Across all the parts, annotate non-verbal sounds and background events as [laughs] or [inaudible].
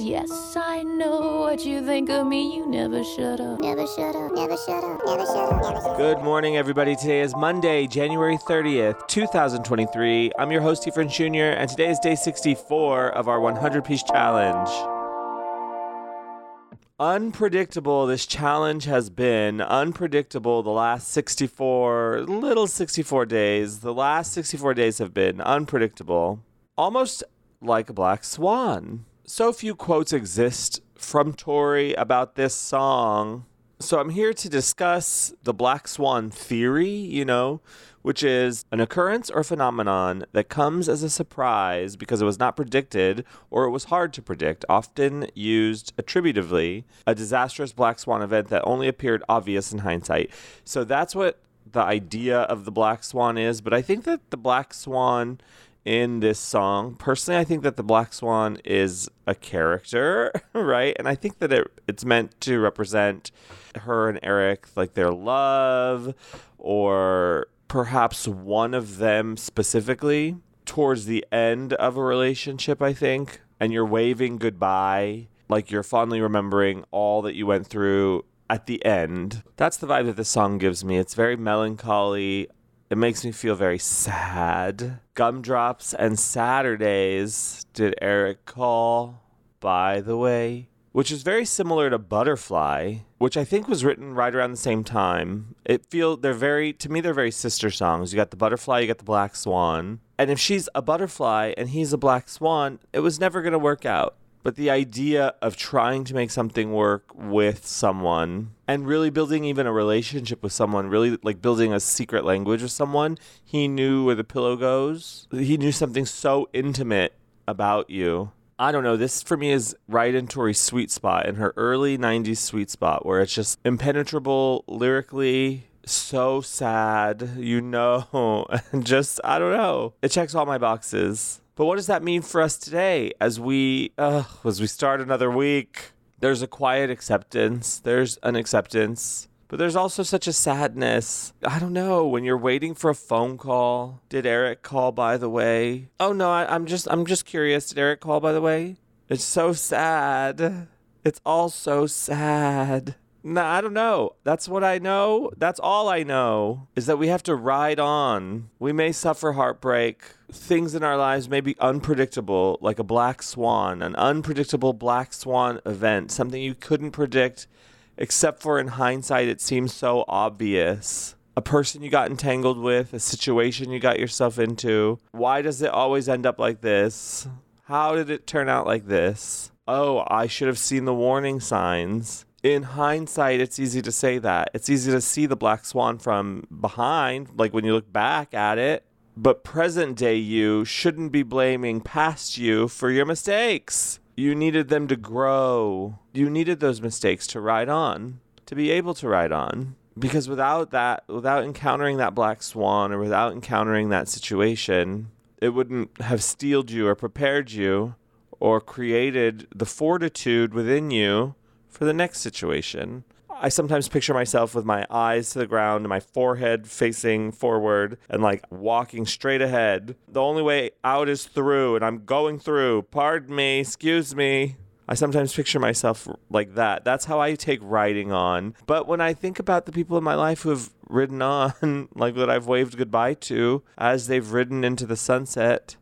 Yes, I know what you think of me. You never shut up. Never shut up, never shut up, never shut up, never shut up. Good morning, everybody. Today is Monday, January 30th, 2023. I'm your host, Efren Jr., and today is day 64 of our 100 piece challenge. Unpredictable, this challenge has been unpredictable the last 64, little 64 days. The last 64 days have been unpredictable, almost like a black swan. So few quotes exist from Tori about this song. So I'm here to discuss the black swan theory, you know, which is an occurrence or phenomenon that comes as a surprise because it was not predicted or it was hard to predict, often used attributively, a disastrous black swan event that only appeared obvious in hindsight. So that's what the idea of the black swan is, but I think that the black swan in this song. Personally, I think that the Black Swan is a character, [laughs] right? And I think that it, it's meant to represent her and Eric, like their love, or perhaps one of them specifically towards the end of a relationship, I think. And you're waving goodbye, like you're fondly remembering all that you went through at the end. That's the vibe that this song gives me. It's very melancholy. It makes me feel very sad. Gumdrops and Saturdays. Did Eric call? By the way, which is very similar to Butterfly, which I think was written right around the same time. It feel they're very to me they're very sister songs. You got the Butterfly, you got the Black Swan. And if she's a butterfly and he's a black swan, it was never going to work out. But the idea of trying to make something work with someone and really building even a relationship with someone, really like building a secret language with someone, he knew where the pillow goes. He knew something so intimate about you. I don't know. This for me is right in Tori's sweet spot, in her early 90s sweet spot, where it's just impenetrable lyrically, so sad, you know, [laughs] and just, I don't know. It checks all my boxes. But what does that mean for us today as we uh, as we start another week? There's a quiet acceptance. There's an acceptance. But there's also such a sadness. I don't know when you're waiting for a phone call. Did Eric call by the way? Oh no, I, I'm just I'm just curious. Did Eric call by the way? It's so sad. It's all so sad. No, I don't know. That's what I know. That's all I know is that we have to ride on. We may suffer heartbreak. Things in our lives may be unpredictable, like a black swan, an unpredictable black swan event, something you couldn't predict, except for in hindsight, it seems so obvious. A person you got entangled with, a situation you got yourself into. Why does it always end up like this? How did it turn out like this? Oh, I should have seen the warning signs in hindsight, it's easy to say that. It's easy to see the black swan from behind, like when you look back at it. But present day you shouldn't be blaming past you for your mistakes. You needed them to grow. You needed those mistakes to ride on, to be able to ride on. Because without that, without encountering that black swan or without encountering that situation, it wouldn't have steeled you or prepared you or created the fortitude within you for the next situation. I sometimes picture myself with my eyes to the ground and my forehead facing forward and like walking straight ahead. The only way out is through, and I'm going through. Pardon me, excuse me. I sometimes picture myself like that. That's how I take riding on. But when I think about the people in my life who have ridden on, [laughs] like that I've waved goodbye to as they've ridden into the sunset,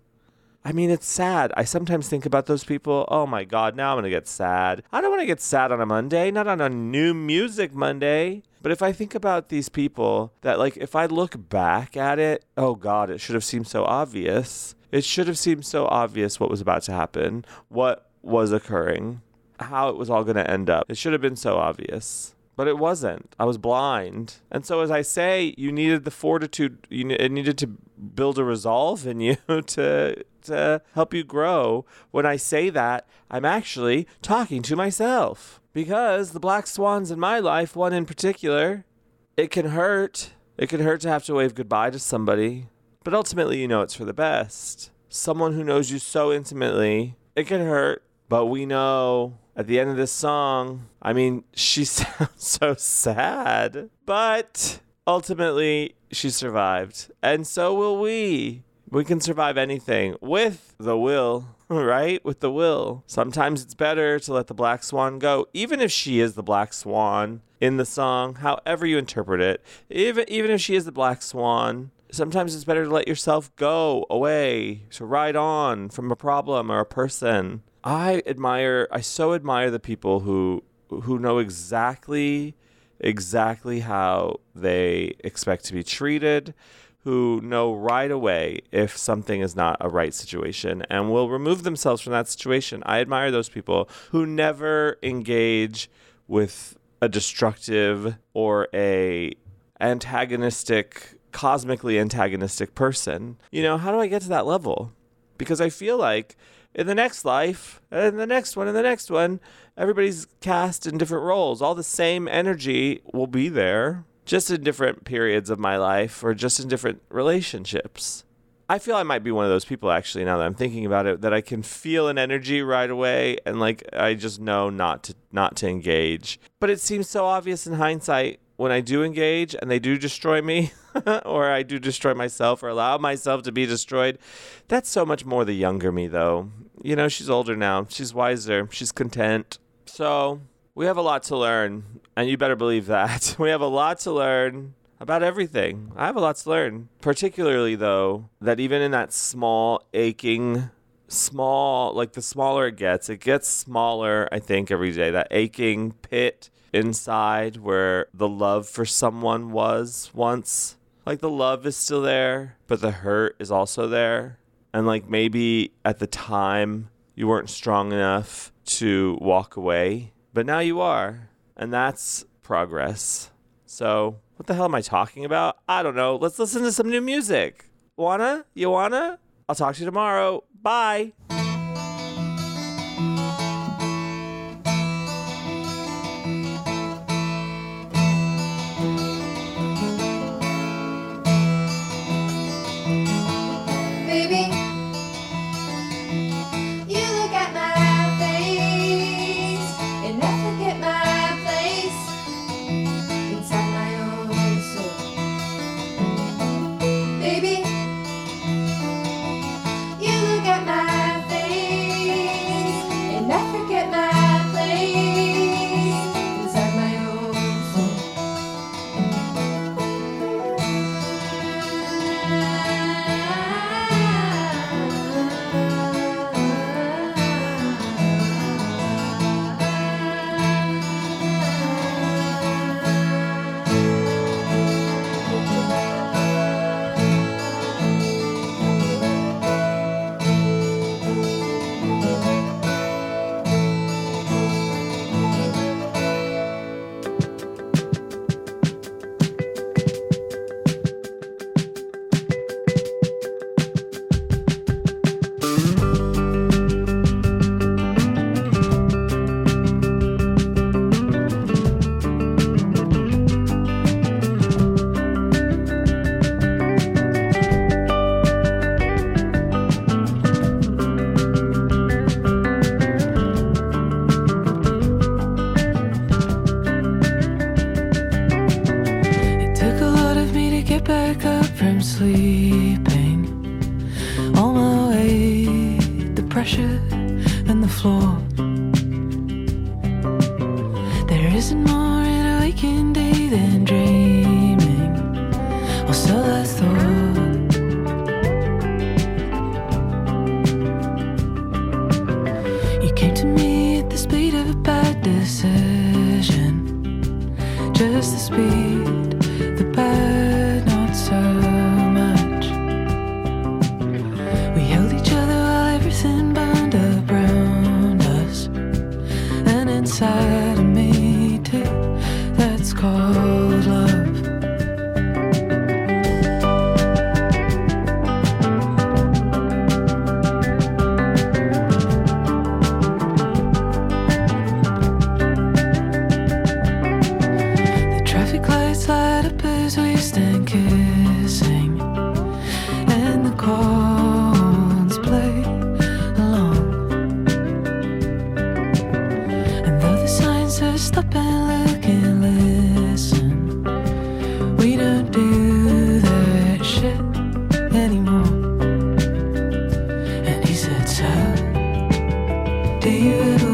I mean, it's sad. I sometimes think about those people. Oh my God, now I'm going to get sad. I don't want to get sad on a Monday, not on a new music Monday. But if I think about these people, that like, if I look back at it, oh God, it should have seemed so obvious. It should have seemed so obvious what was about to happen, what was occurring, how it was all going to end up. It should have been so obvious but it wasn't. I was blind. And so, as I say, you needed the fortitude, you it needed to build a resolve in you [laughs] to, help you grow. When I say that, I'm actually talking to myself because the black swans in my life, one in particular, it can hurt. It can hurt to have to wave goodbye to somebody, but ultimately, you know it's for the best. Someone who knows you so intimately, it can hurt, but we know at the end of this song, I mean, she [laughs] sounds so sad, but ultimately she survived. And so will we. We can survive anything with the will, [laughs] right? With the will. Sometimes it's better to let the black swan go, even if she is the black swan in the song, however you interpret it. Even even if she is the black swan, sometimes it's better to let yourself go away, to ride on from a problem or a person. I admire I so admire the people who who know exactly exactly how they expect to be treated, who know right away if something is not a right situation and will remove themselves from that situation. I admire those people who never engage with a destructive or a antagonistic cosmically antagonistic person. You know, how do I get to that level? Because I feel like in the next life, and the next one, and the next one, everybody's cast in different roles. All the same energy will be there, just in different periods of my life or just in different relationships. I feel I might be one of those people actually now that I'm thinking about it that I can feel an energy right away and like I just know not to not to engage. But it seems so obvious in hindsight when I do engage and they do destroy me [laughs] or I do destroy myself or allow myself to be destroyed. That's so much more the younger me though. You know, she's older now. She's wiser. She's content. So, we have a lot to learn, and you better believe that. [laughs] We have a lot to learn about everything. I have a lot to learn, particularly though, that even in that small, aching, small, like the smaller it gets, it gets smaller, I think, every day. That aching pit inside where the love for someone was once. Like the love is still there, but the hurt is also there. And like maybe at the time you weren't strong enough to walk away, but now you are. And that's progress. So, what the hell am I talking about? I don't know. Let's listen to some new music. Wanna? You wanna? I'll talk to you tomorrow. Bye. baby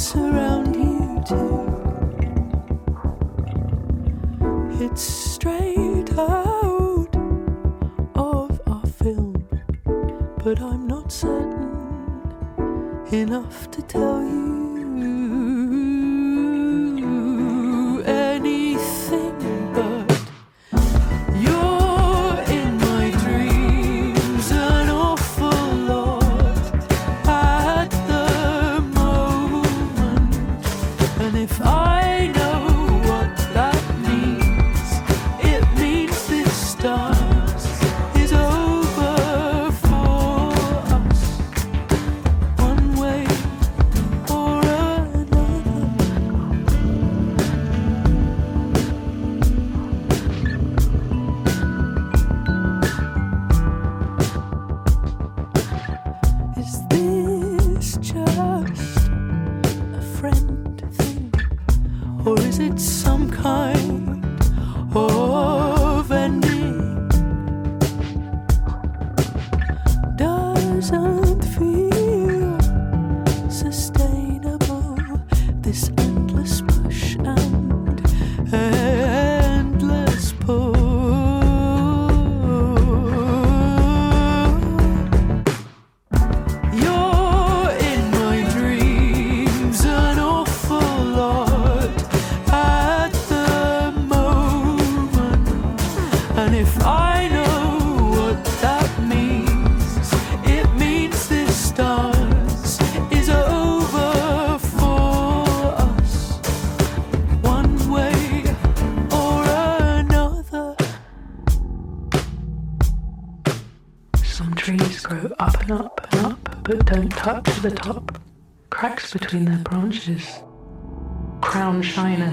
I the top. Cracks between their branches. Crown shyness.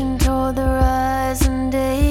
Toward the rising daylight.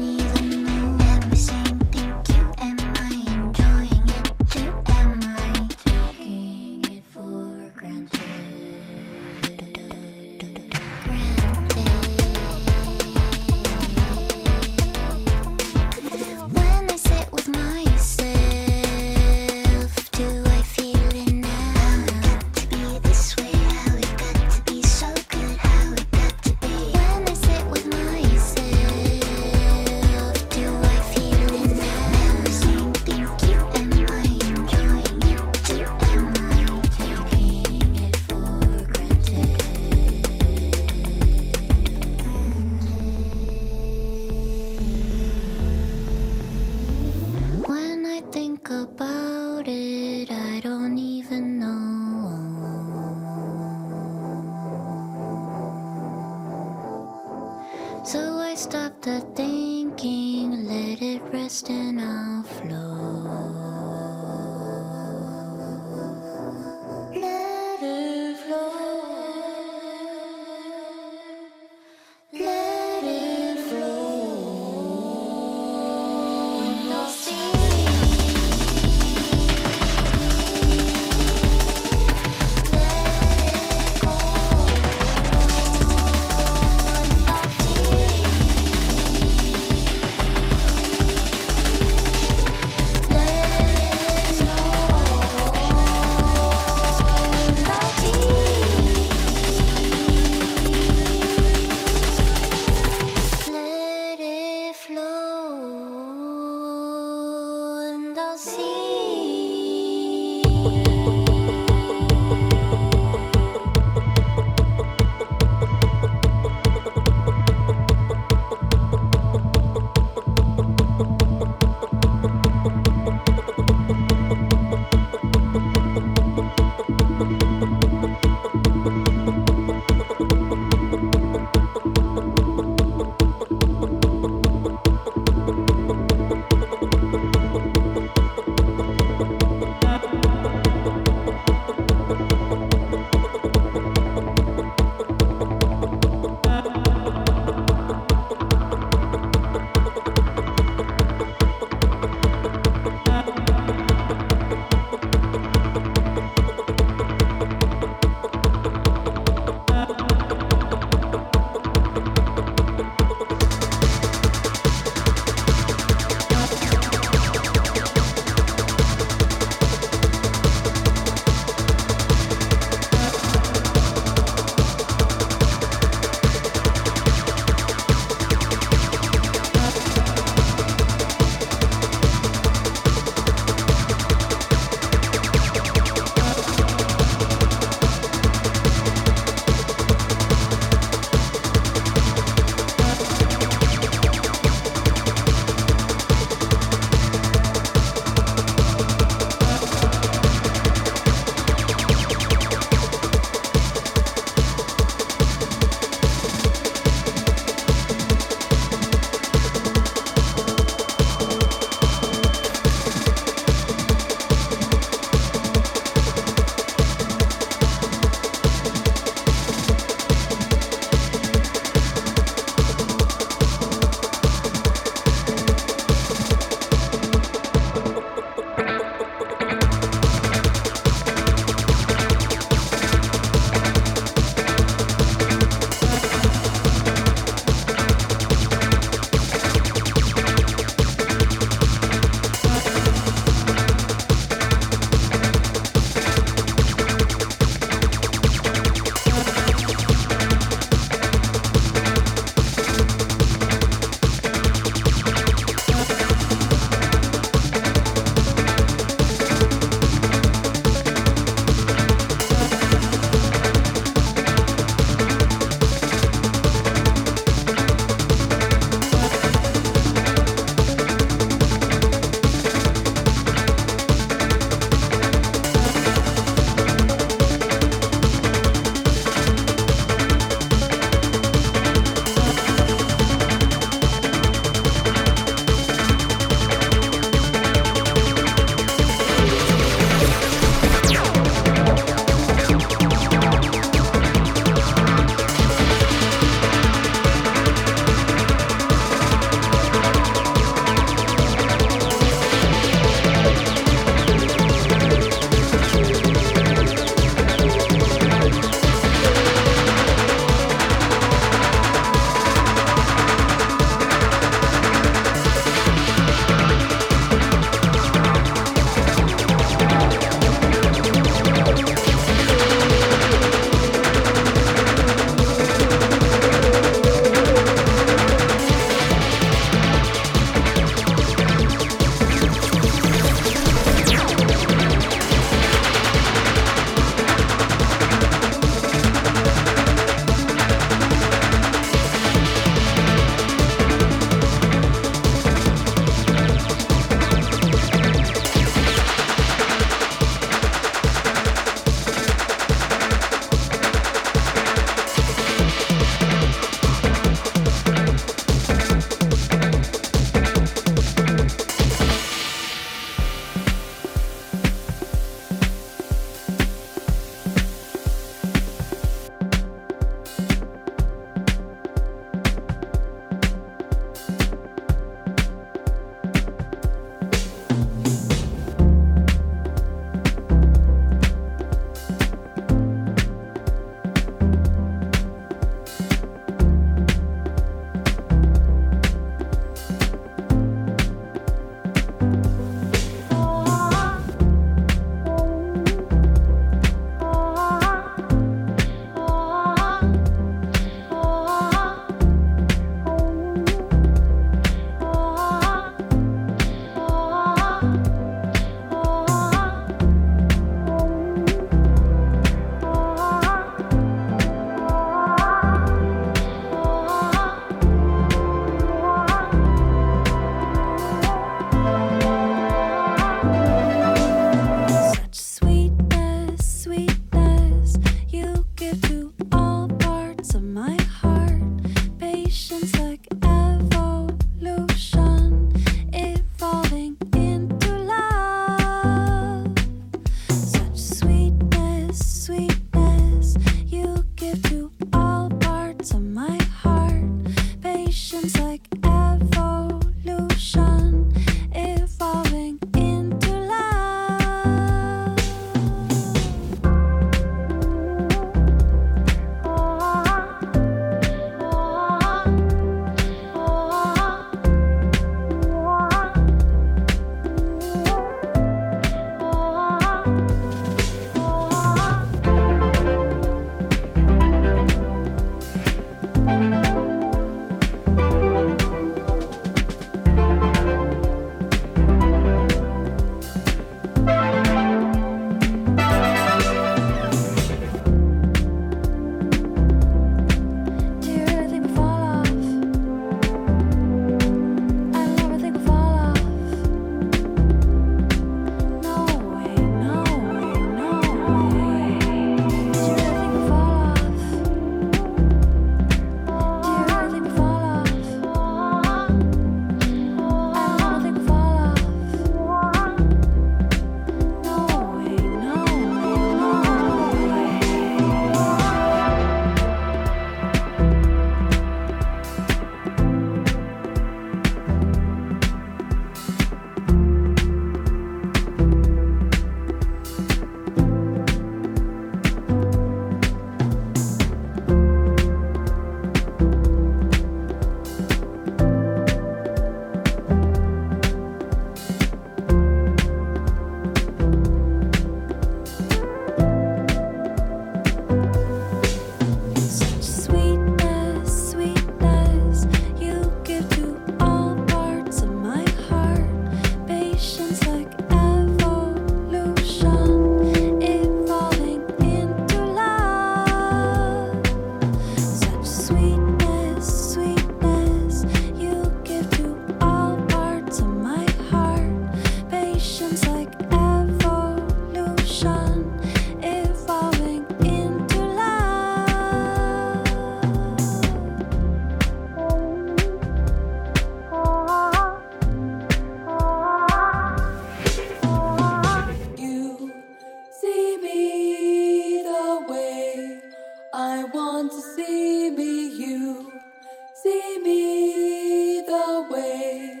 see the way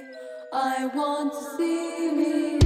I want to see me.